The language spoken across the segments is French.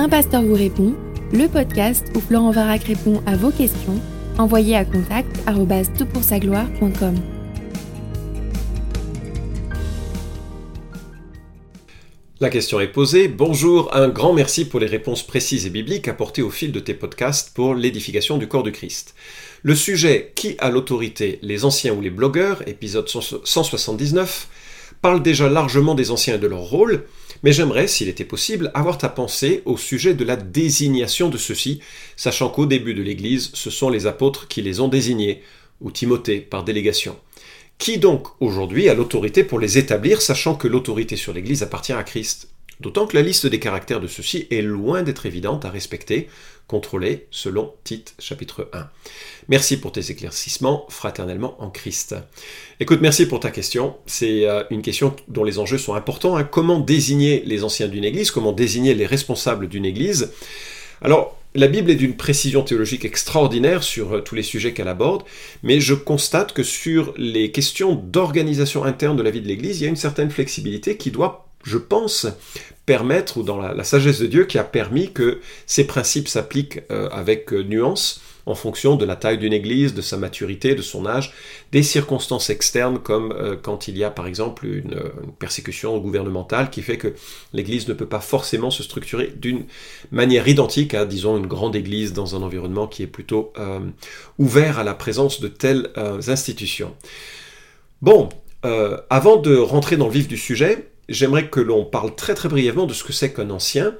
Un pasteur vous répond, le podcast où Florent Varac répond à vos questions, envoyez à contact gloire.com La question est posée. Bonjour, un grand merci pour les réponses précises et bibliques apportées au fil de tes podcasts pour l'édification du corps du Christ. Le sujet Qui a l'autorité, les anciens ou les blogueurs, épisode 179, parle déjà largement des anciens et de leur rôle, mais j'aimerais, s'il était possible, avoir ta pensée au sujet de la désignation de ceux-ci, sachant qu'au début de l'Église, ce sont les apôtres qui les ont désignés, ou Timothée par délégation. Qui donc aujourd'hui a l'autorité pour les établir, sachant que l'autorité sur l'Église appartient à Christ? D'autant que la liste des caractères de ceux-ci est loin d'être évidente à respecter, contrôler, selon Tite chapitre 1. Merci pour tes éclaircissements, fraternellement en Christ. Écoute, merci pour ta question. C'est euh, une question dont les enjeux sont importants. Hein. Comment désigner les anciens d'une Église? Comment désigner les responsables d'une Église? Alors, la Bible est d'une précision théologique extraordinaire sur euh, tous les sujets qu'elle aborde, mais je constate que sur les questions d'organisation interne de la vie de l'Église, il y a une certaine flexibilité qui doit je pense, permettre, ou dans la, sagesse de Dieu qui a permis que ces principes s'appliquent euh, avec euh, nuance en fonction de la taille d'une église, de sa maturité, de son âge, des circonstances externes comme euh, quand il y a par exemple une, persécution gouvernementale qui fait que l'église ne peut pas forcément se structurer d'une manière identique à disons une grande église dans un environnement qui est plutôt ouvert à la présence de telles institutions. Bon, avant de rentrer dans le vif du sujet, j'aimerais que l'on parle très très brièvement de ce que c'est qu'un ancien.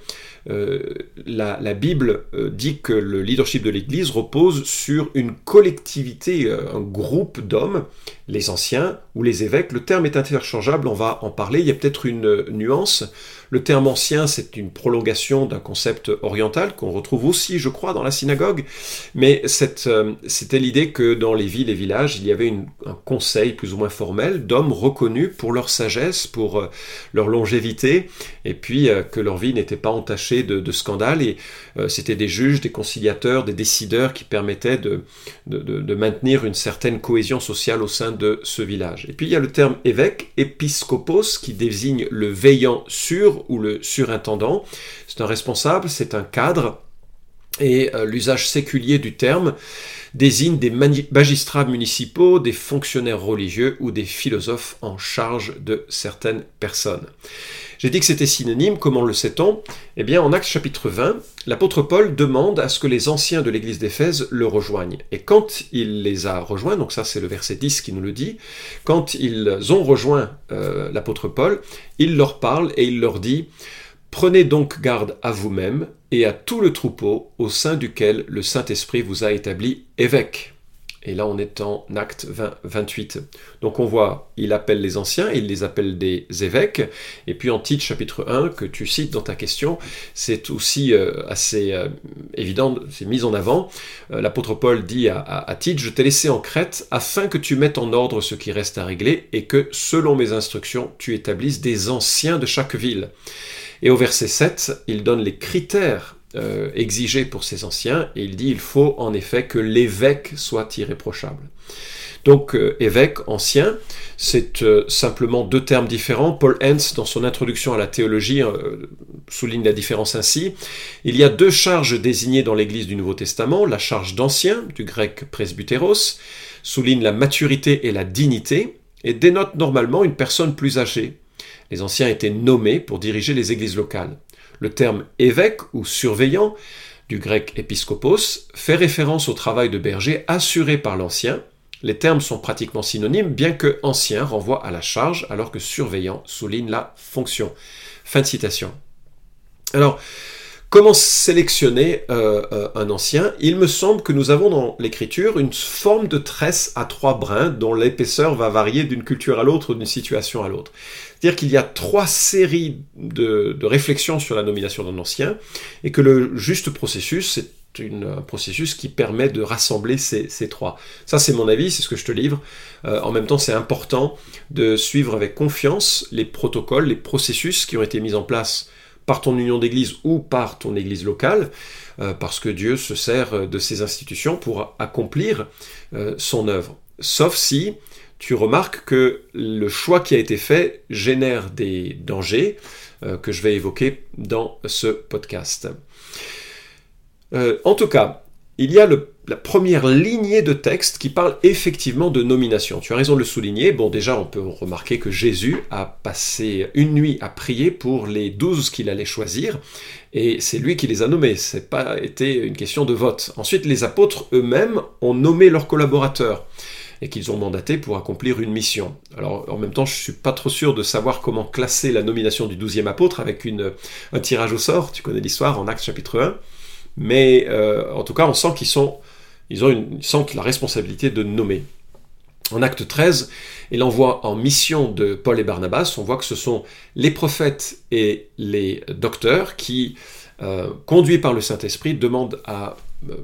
Euh, la, Bible euh, dit que le leadership de l'Église repose sur une collectivité, euh, un groupe d'hommes, les anciens ou les évêques. Le terme est interchangeable, on va en parler. Il y a peut-être une nuance. Le terme ancien, c'est une prolongation d'un concept oriental qu'on retrouve aussi, je crois, dans la synagogue. Mais c'était l'idée que dans les villes et villages, il y avait un conseil plus ou moins formel d'hommes reconnus pour leur sagesse, pour leur longévité, et puis que leur vie n'était pas entachée de, scandales et euh, c'était des juges, des conciliateurs, des décideurs qui permettaient de, de, maintenir une certaine cohésion sociale au sein de ce village. Et puis il y a le terme évêque, épiscopos, qui désigne le veillant sur ou le surintendant. C'est un responsable, c'est un cadre et euh, l'usage séculier du terme désigne des magistrats municipaux, des fonctionnaires religieux ou des philosophes en charge de certaines personnes. J'ai dit que c'était synonyme, comment le sait-on? Eh bien, en Actes chapitre 20, l'apôtre Paul demande à ce que les anciens de l'église d'Éphèse le rejoignent. Et quand il les a rejoints, donc ça c'est le verset 10 qui nous le dit, quand ils ont rejoint euh, l'apôtre Paul, il leur parle et il leur dit, Prenez donc garde à vous-même et à tout le troupeau au sein duquel le Saint-Esprit vous a établi évêque. Et là, on est en acte 28. Donc on voit, il appelle les anciens, il les appelle des évêques. Et puis en Tite chapitre 1, que tu cites dans ta question, c'est aussi euh, assez euh, évident, c'est mis en avant. Euh, l'apôtre Paul dit à, à, Tite, je t'ai laissé en Crète afin que tu mettes en ordre ce qui reste à régler et que, selon mes instructions, tu établisses des anciens de chaque ville. Et au verset 7, il donne les critères euh, exigés pour ces anciens, et il dit il faut en effet que l'évêque soit irréprochable. Donc euh, évêque, ancien, c'est euh, simplement deux termes différents. Paul Hens, dans son introduction à la théologie, souligne la différence ainsi. Il y a deux charges désignées dans l'Église du Nouveau Testament. La charge d'ancien, du grec presbyteros, souligne la maturité et la dignité, et dénote normalement une personne plus âgée. Les anciens étaient nommés pour diriger les églises locales. Le terme évêque ou surveillant, du grec épiscopos, fait référence au travail de berger assuré par l'ancien. Les termes sont pratiquement synonymes, bien que ancien renvoie à la charge, alors que surveillant souligne la fonction. Fin de citation. Alors, Comment sélectionner euh, euh, un ancien Il me semble que nous avons dans l'écriture une forme de tresse à trois brins dont l'épaisseur va varier d'une culture à l'autre, d'une situation à l'autre. C'est-à-dire qu'il y a trois séries de, réflexions sur la nomination d'un ancien et que le juste processus, c'est un processus qui permet de rassembler ces, trois. Ça, c'est mon avis, c'est ce que je te livre. Euh, en même temps, c'est important de suivre avec confiance les protocoles, les processus qui ont été mis en place par ton union d'église ou par ton église locale, euh, parce que Dieu se sert de ces institutions pour accomplir euh, son œuvre. Sauf si tu remarques que le choix qui a été fait génère des dangers euh, que je vais évoquer dans ce podcast. Euh, en tout cas, il y a la première lignée de texte qui parle effectivement de nomination. Tu as raison de le souligner. Bon, déjà, on peut remarquer que Jésus a passé une nuit à prier pour les douze qu'il allait choisir, et c'est lui qui les a nommés. C'est pas été une question de vote. Ensuite, les apôtres eux-mêmes ont nommé leurs collaborateurs et qu'ils ont mandaté pour accomplir une mission. Alors en même temps, je suis pas trop sûr de savoir comment classer la nomination du douzième apôtre avec un tirage au sort, tu connais l'histoire en Actes chapitre 1, mais euh, en tout cas, on sent qu'ils sont, ils ont sentent la responsabilité de nommer. En acte 13, et l'envoi en mission de Paul et Barnabas, on voit que ce sont les prophètes et les docteurs qui, euh, conduits par le Saint-Esprit, demandent à euh,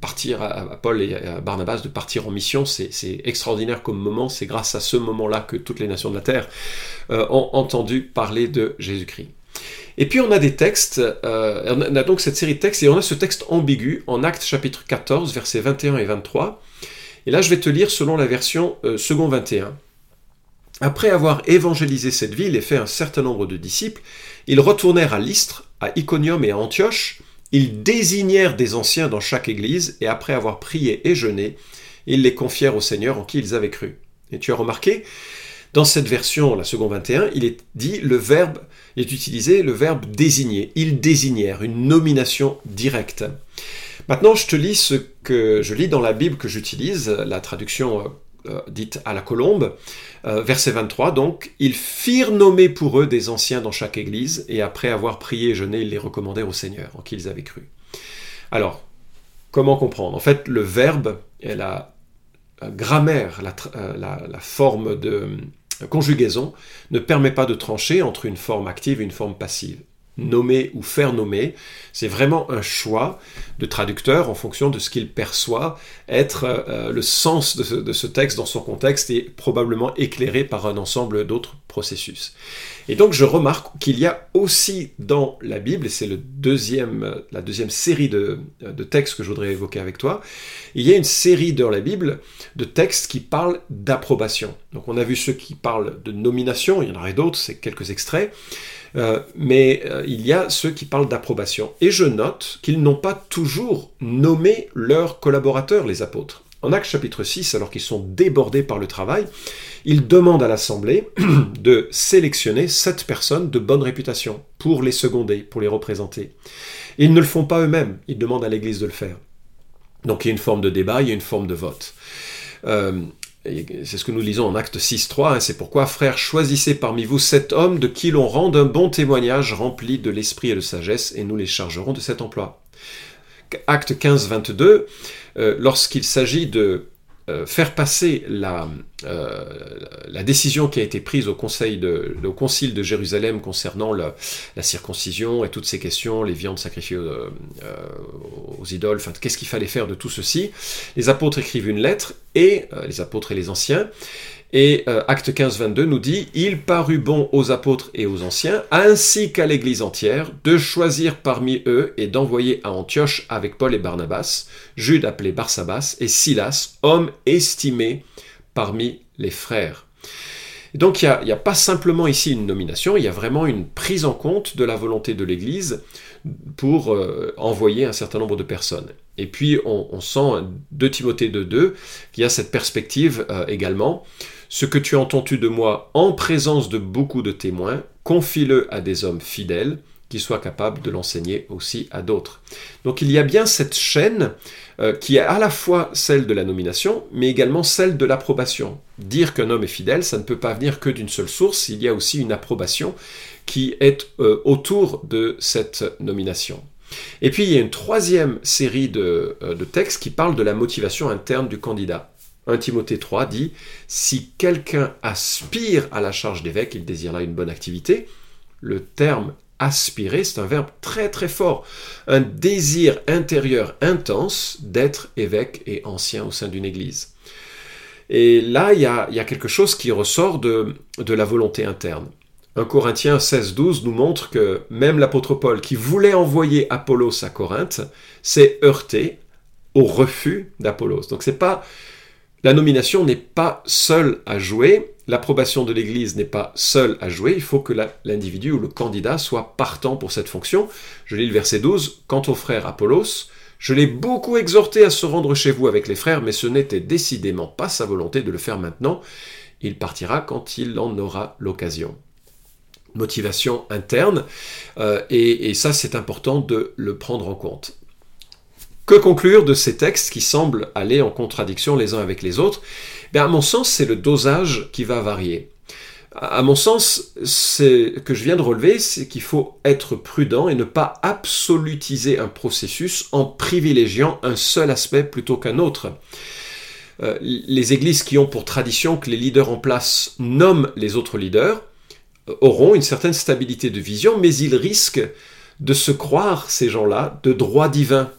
partir à, Paul et à Barnabas de partir en mission, c'est extraordinaire comme moment, c'est grâce à ce moment-là que toutes les nations de la terre ont entendu parler de Jésus-Christ. Et puis on a des textes, euh, on a donc cette série de textes, et on a ce texte ambigu en Actes chapitre 14, versets 21 et 23. Et là je vais te lire selon la version euh, second 21. Après avoir évangélisé cette ville et fait un certain nombre de disciples, ils retournèrent à Lystre, à Iconium et à Antioche, ils désignèrent des anciens dans chaque église, et après avoir prié et jeûné, ils les confièrent au Seigneur en qui ils avaient cru. Et tu as remarqué, dans cette version, la seconde 21, il est dit le verbe, il est utilisé le verbe désigner. Ils désignèrent, une nomination directe. Maintenant, je te lis ce que je lis dans la Bible que j'utilise, la traduction euh, euh, dite à la colombe. Euh, verset 23, donc, ils firent nommer pour eux des anciens dans chaque église, et après avoir prié et jeûné, ils les recommandèrent au Seigneur, en qui ils avaient cru. Alors, comment comprendre? En fait, le verbe et la grammaire, la, la forme de conjugaison, ne permet pas de trancher entre une forme active et une forme passive nommer ou faire nommer, c'est vraiment un choix de traducteur en fonction de ce qu'il perçoit être euh, le sens de ce, texte dans son contexte et probablement éclairé par un ensemble d'autres processus. Et donc je remarque qu'il y a aussi dans la Bible, et c'est deuxième, la deuxième série de, de textes que je voudrais évoquer avec toi, il y a une série dans la Bible de textes qui parlent d'approbation. Donc on a vu ceux qui parlent de nomination, il y en aurait d'autres, c'est quelques extraits. Euh, mais euh, il y a ceux qui parlent d'approbation. Et je note qu'ils n'ont pas toujours nommé leurs collaborateurs, les apôtres. En Actes chapitre 6, alors qu'ils sont débordés par le travail, ils demandent à l'Assemblée de sélectionner sept personnes de bonne réputation pour les seconder, pour les représenter. ils ne le font pas eux-mêmes, ils demandent à l'Église de le faire. Donc il y a une forme de débat, il y a une forme de vote. Euh, c'est ce que nous lisons en Acte 6.3, hein, c'est pourquoi, frères, choisissez parmi vous sept hommes de qui l'on rende un bon témoignage rempli de l'esprit et de sagesse, et nous les chargerons de cet emploi. Acte 15.22, euh, lorsqu'il s'agit de euh, faire passer la, euh, la, décision qui a été prise au, concile de Jérusalem concernant la, circoncision et toutes ces questions, les viandes sacrifiées aux idoles, enfin, qu'est-ce qu'il fallait faire de tout ceci, les apôtres écrivent une lettre, et les apôtres et les anciens, et euh, Acte 15, 22 nous dit Il parut bon aux apôtres et aux anciens, ainsi qu'à l'Église entière, de choisir parmi eux et d'envoyer à Antioche avec Paul et Barnabas, Jude appelé Barsabas, et Silas, hommes estimés parmi les frères. donc il n'y a, pas simplement ici une nomination, il y a vraiment une prise en compte de la volonté de l'Église pour euh, envoyer un certain nombre de personnes. Et puis on, sent de Timothée 2.2 qu'il y a cette perspective euh, également ce que tu as entendu de moi en présence de beaucoup de témoins, confie-le à des hommes fidèles qui soient capables de l'enseigner aussi à d'autres. Donc il y a bien cette chaîne euh, qui est à la fois celle de la nomination, mais également celle de l'approbation. Dire qu'un homme est fidèle, ça ne peut pas venir que d'une seule source, il y a aussi une approbation qui est euh, autour de cette nomination. Et puis il y a une troisième série de, euh, de textes qui parlent de la motivation interne du candidat. 1 Timothée 3 dit Si quelqu'un aspire à la charge d'évêque, il désire là une bonne activité. Le terme aspirer, c'est un verbe très très fort. Un désir intérieur intense d'être évêque et ancien au sein d'une église. Et là, il y a, quelque chose qui ressort de, la volonté interne. 1 Corinthiens 16-12 nous montre que même l'apôtre Paul, qui voulait envoyer Apollos à Corinthe, s'est heurté au refus d'Apollos. Donc c'est pas La nomination n'est pas seule à jouer, l'approbation de l'Église n'est pas seule à jouer, il faut que l'individu ou le candidat soit partant pour cette fonction. Je lis le verset 12, Quant au frère Apollos, je l'ai beaucoup exhorté à se rendre chez vous avec les frères, mais ce n'était décidément pas sa volonté de le faire maintenant. Il partira quand il en aura l'occasion. Motivation interne, euh, et, et ça c'est important de le prendre en compte. Que conclure de ces textes qui semblent aller en contradiction les uns avec les autres? Bien, À mon sens, c'est le dosage qui va varier. À mon sens, ce que je viens de relever, c'est qu'il faut être prudent et ne pas absolutiser un processus en privilégiant un seul aspect plutôt qu'un autre. Euh, les églises qui ont pour tradition que les leaders en place nomment les autres leaders euh, auront une certaine stabilité de vision, mais ils risquent de se croire, ces gens-là, de droit divin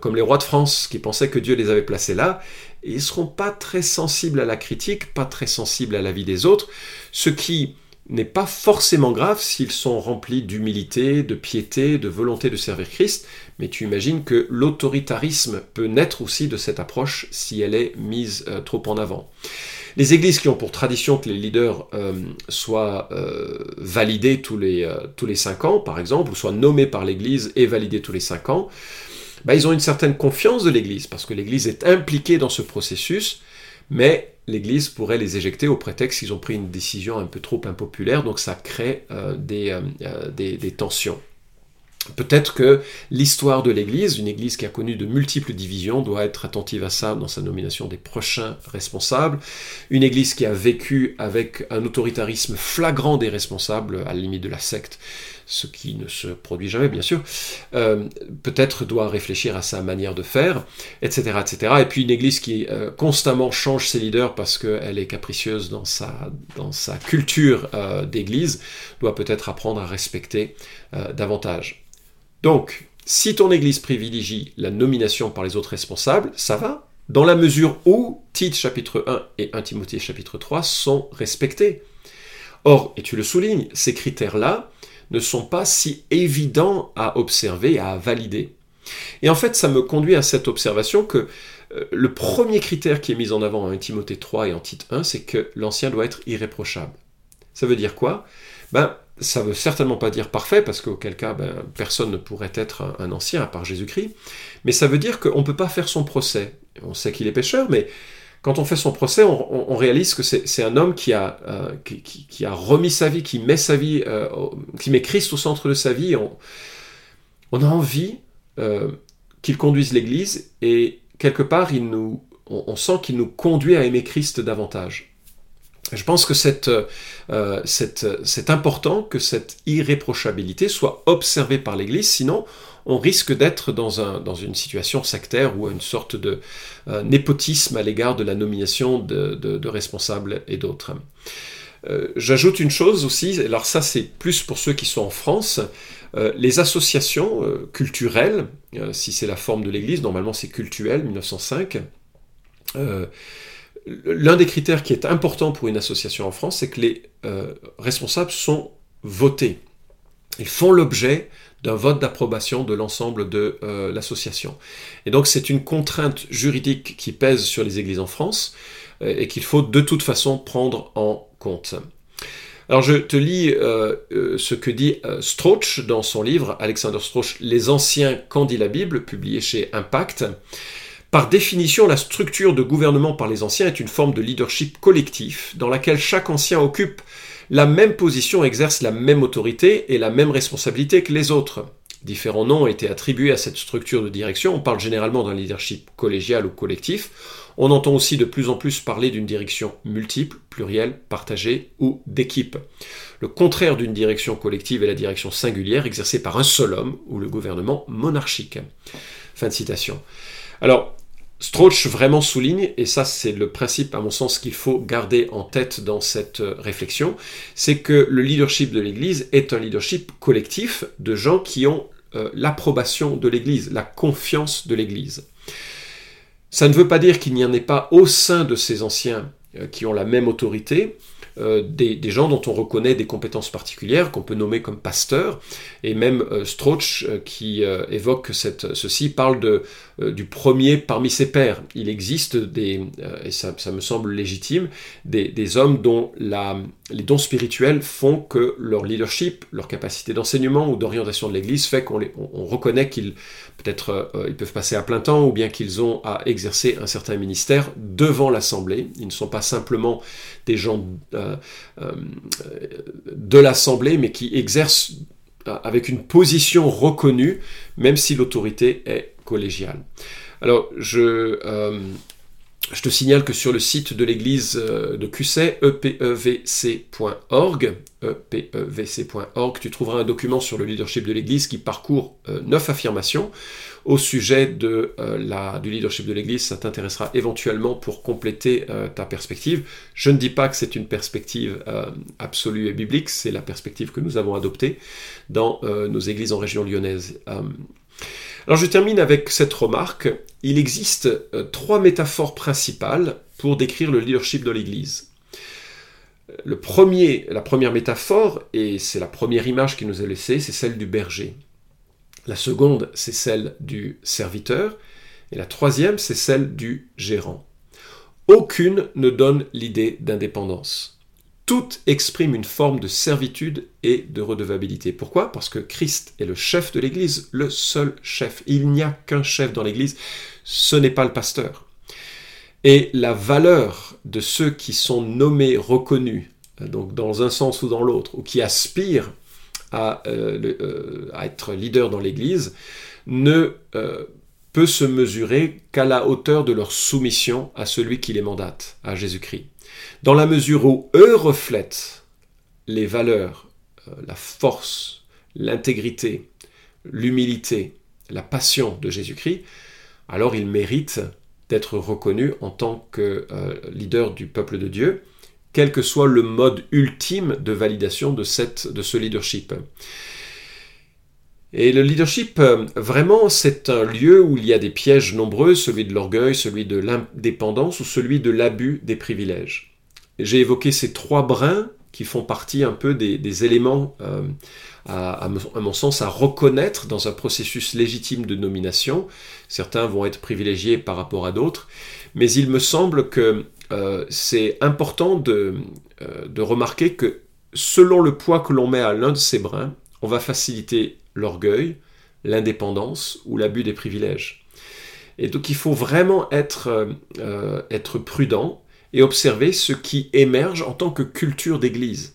comme les rois de France qui pensaient que Dieu les avait placés là, ils ne seront pas très sensibles à la critique, pas très sensibles à la vie des autres, ce qui n'est pas forcément grave s'ils sont remplis d'humilité, de piété, de volonté de servir Christ, mais tu imagines que l'autoritarisme peut naître aussi de cette approche si elle est mise euh, trop en avant. Les églises qui ont pour tradition que les leaders euh, soient validés tous les, tous les cinq ans, par exemple, ou soient nommés par l'église et validés tous les cinq ans, bah, ils ont une certaine confiance de l'Église, parce que l'Église est impliquée dans ce processus, mais l'Église pourrait les éjecter au prétexte qu'ils ont pris une décision un peu trop impopulaire, donc ça crée euh, euh, euh, des, des, tensions. Peut-être que l'histoire de l'Église, une Église qui a connu de multiples divisions, doit être attentive à ça dans sa nomination des prochains responsables. Une Église qui a vécu avec un autoritarisme flagrant des responsables, à la limite de la secte, ce qui ne se produit jamais bien sûr, euh, peut-être doit réfléchir à sa manière de faire, etc. etc. Et puis une église qui euh, constamment change ses leaders parce qu'elle est capricieuse dans sa, dans sa culture euh, d'église, doit peut-être apprendre à respecter davantage. Donc, si ton église privilégie la nomination par les autres responsables, ça va, dans la mesure où Tite chapitre 1 et 1 Timothée chapitre 3 sont respectés. Or, et tu le soulignes, ces critères-là, ne sont pas si évidents à observer, à valider. Et en fait, ça me conduit à cette observation que euh, le premier critère qui est mis en avant en Timothée 3 et en Tite 1, c'est que l'ancien doit être irréprochable. Ça veut dire quoi? Ben, ça veut certainement pas dire parfait, parce qu'auquel cas, ben, personne ne pourrait être un, ancien à part Jésus-Christ, mais ça veut dire qu'on ne peut pas faire son procès. On sait qu'il est pécheur, mais quand on fait son procès, on, réalise que c'est un homme qui a, euh, qui, a remis sa vie, qui met sa vie, euh, qui met Christ au centre de sa vie. On, a envie euh, qu'il conduise l'Église et quelque part, on, sent qu'il nous conduit à aimer Christ davantage. Je pense que c'est important que cette irréprochabilité soit observée par l'Église, sinon on risque d'être dans, un, une situation sectaire ou une sorte de euh, népotisme à l'égard de la nomination de, responsables et d'autres. Euh, j'ajoute une chose aussi, alors ça c'est plus pour ceux qui sont en France, euh, les associations culturelles, si c'est la forme de l'Église, normalement c'est cultuel, 1905, l'un des critères qui est important pour une association en France, c'est que les responsables sont votés. Ils font l'objet d'un vote d'approbation de l'ensemble de euh, l'association. Et donc c'est une contrainte juridique qui pèse sur les églises en France euh, et qu'il faut de toute façon prendre en compte. Alors je te lis euh, ce que dit Strauch dans son livre, Alexander Strauch, Les anciens quand dit la Bible, publié chez Impact. Par définition, la structure de gouvernement par les anciens est une forme de leadership collectif dans laquelle chaque ancien occupe la même position exerce la même autorité et la même responsabilité que les autres. Différents noms ont été attribués à cette structure de direction. On parle généralement d'un leadership collégial ou collectif. On entend aussi de plus en plus parler d'une direction multiple, plurielle, partagée ou d'équipe. Le contraire d'une direction collective est la direction singulière exercée par un seul homme ou le gouvernement monarchique. Fin de citation. Alors, Strauch vraiment souligne, et ça c'est le principe à mon sens qu'il faut garder en tête dans cette euh, réflexion, c'est que le leadership de l'Église est un leadership collectif de gens qui ont euh, l'approbation de l'Église, la confiance de l'Église. Ça ne veut pas dire qu'il n'y en ait pas au sein de ces anciens euh, qui ont la même autorité, des, gens dont on reconnaît des compétences particulières, qu'on peut nommer comme pasteurs, et même Strauch, qui évoque ceci, parle de, du premier parmi ses pairs. Il existe des, et ça, me semble légitime, des, hommes dont la, les dons spirituels font que leur leadership, leur capacité d'enseignement ou d'orientation de l'Église fait qu'on on reconnaît qu'ils peut-être ils peuvent passer à plein temps ou bien qu'ils ont à exercer un certain ministère devant l'Assemblée. Ils ne sont pas simplement des gens euh, euh, de l'Assemblée, mais qui exercent euh, avec une position reconnue, même si l'autorité est Alors, je, je te signale que sur le site de l'église de QC, epevc.org, epevc.org, tu trouveras un document sur le leadership de l'église qui parcourt neuf affirmations au sujet de, euh, la, du leadership de l'Église. Ça t'intéressera éventuellement pour compléter euh, ta perspective. Je ne dis pas que c'est une perspective euh, absolue et biblique, c'est la perspective que nous avons adoptée dans nos églises en région lyonnaise. Alors je termine avec cette remarque. Il existe trois métaphores principales pour décrire le leadership de l'Église. La première métaphore, et c'est la première image qui nous est laissée, c'est celle du berger. La seconde, c'est celle du serviteur. Et la troisième, c'est celle du gérant. Aucune ne donne l'idée d'indépendance. Toutes expriment une forme de servitude et de redevabilité. Pourquoi? Parce que Christ est le chef de l'Église, le seul chef. Il n'y a qu'un chef dans l'Église, ce n'est pas le pasteur. Et la valeur de ceux qui sont nommés, reconnus, donc dans un sens ou dans l'autre, ou qui aspirent euh, euh, à, être leader dans l'Église ne euh, peut se mesurer qu'à la hauteur de leur soumission à celui qui les mandate, à Jésus-Christ. Dans la mesure où eux reflètent les valeurs, la force, l'intégrité, l'humilité, la passion de Jésus-Christ, alors ils méritent d'être reconnus en tant que leader du peuple de Dieu quel que soit le mode ultime de validation de, cette, de ce leadership. Et le leadership, euh, vraiment, c'est un lieu où il y a des pièges nombreux, celui de l'orgueil, celui de l'indépendance ou celui de l'abus des privilèges. J'ai évoqué ces trois brins qui font partie un peu des, éléments, euh, à, mon sens, à reconnaître dans un processus légitime de nomination. Certains vont être privilégiés par rapport à d'autres, mais il me semble que euh, c'est important euh, de, remarquer que selon le poids que l'on met à l'un de ces brins, on va faciliter l'orgueil, l'indépendance ou l'abus des privilèges. Et donc il faut vraiment être, être prudent et observer ce qui émerge en tant que culture d'Église.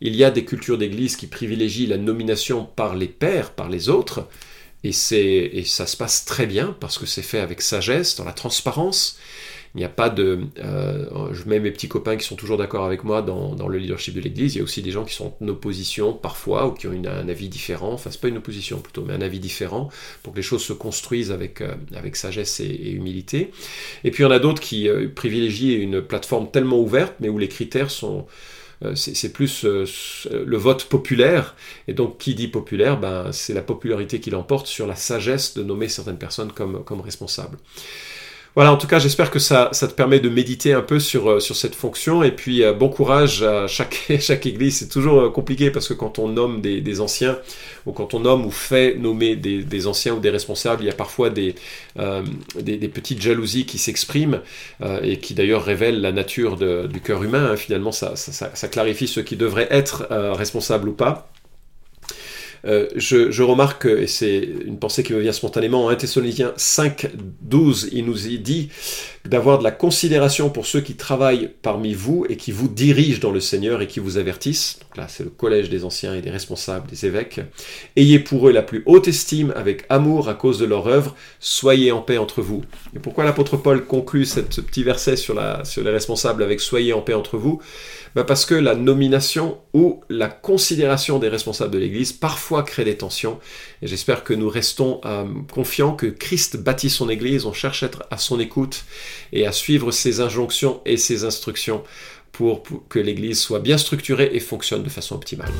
Il y a des cultures d'Église qui privilégient la nomination par les pères, par les autres, et, et ça se passe très bien parce que c'est fait avec sagesse, dans la transparence, il n'y a pas de... Euh, je mets mes petits copains qui sont toujours d'accord avec moi dans, le leadership de l'Église. Il y a aussi des gens qui sont en opposition parfois ou qui ont un avis différent. Enfin, c'est pas une opposition plutôt, mais un avis différent pour que les choses se construisent avec, euh, avec sagesse et, humilité. Et puis il y en a d'autres qui euh, privilégient une plateforme tellement ouverte, mais où les critères sont c'est plus le vote populaire. Et donc, qui dit populaire, ben, c'est la popularité qui l'emporte sur la sagesse de nommer certaines personnes comme, comme responsables. Voilà, en tout cas, j'espère que ça, ça, te permet de méditer un peu sur, euh, sur cette fonction. Et puis, euh, bon courage à chaque, chaque église. C'est toujours euh, compliqué parce que quand on nomme des, anciens, ou quand on nomme ou fait nommer des, anciens ou des responsables, il y a parfois des, des, petites jalousies qui s'expriment et qui d'ailleurs révèlent la nature du cœur humain. Hein. Finalement, ça, ça, ça, clarifie ceux qui devraient être responsables ou pas. Euh, je, remarque, et c'est une pensée qui me vient spontanément, en 1 Thessaloniciens 5, 12, il nous dit d'avoir de la considération pour ceux qui travaillent parmi vous et qui vous dirigent dans le Seigneur et qui vous avertissent. Donc là, c'est le collège des anciens et des responsables, des évêques. Ayez pour eux la plus haute estime avec amour à cause de leur œuvre. Soyez en paix entre vous. Et pourquoi l'apôtre Paul conclut ce petit verset sur, les responsables avec Soyez en paix entre vous? Bah, parce que la nomination ou la considération des responsables de l'Église parfois crée des tensions. Et j'espère que nous restons euh, confiants que Christ bâtit son Église, on cherche à être à son écoute et à suivre ses injonctions et ses instructions pour, que l'Église soit bien structurée et fonctionne de façon optimale.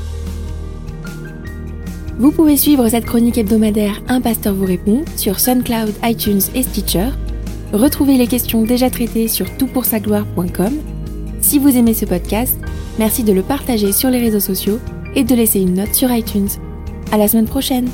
Vous pouvez suivre cette chronique hebdomadaire Un pasteur vous répond sur SoundCloud, iTunes et Stitcher. Retrouvez les questions déjà traitées sur toutpoursagloire.com si vous aimez ce podcast, Merci de le partager sur les réseaux sociaux et de laisser une note sur iTunes. À la semaine prochaine!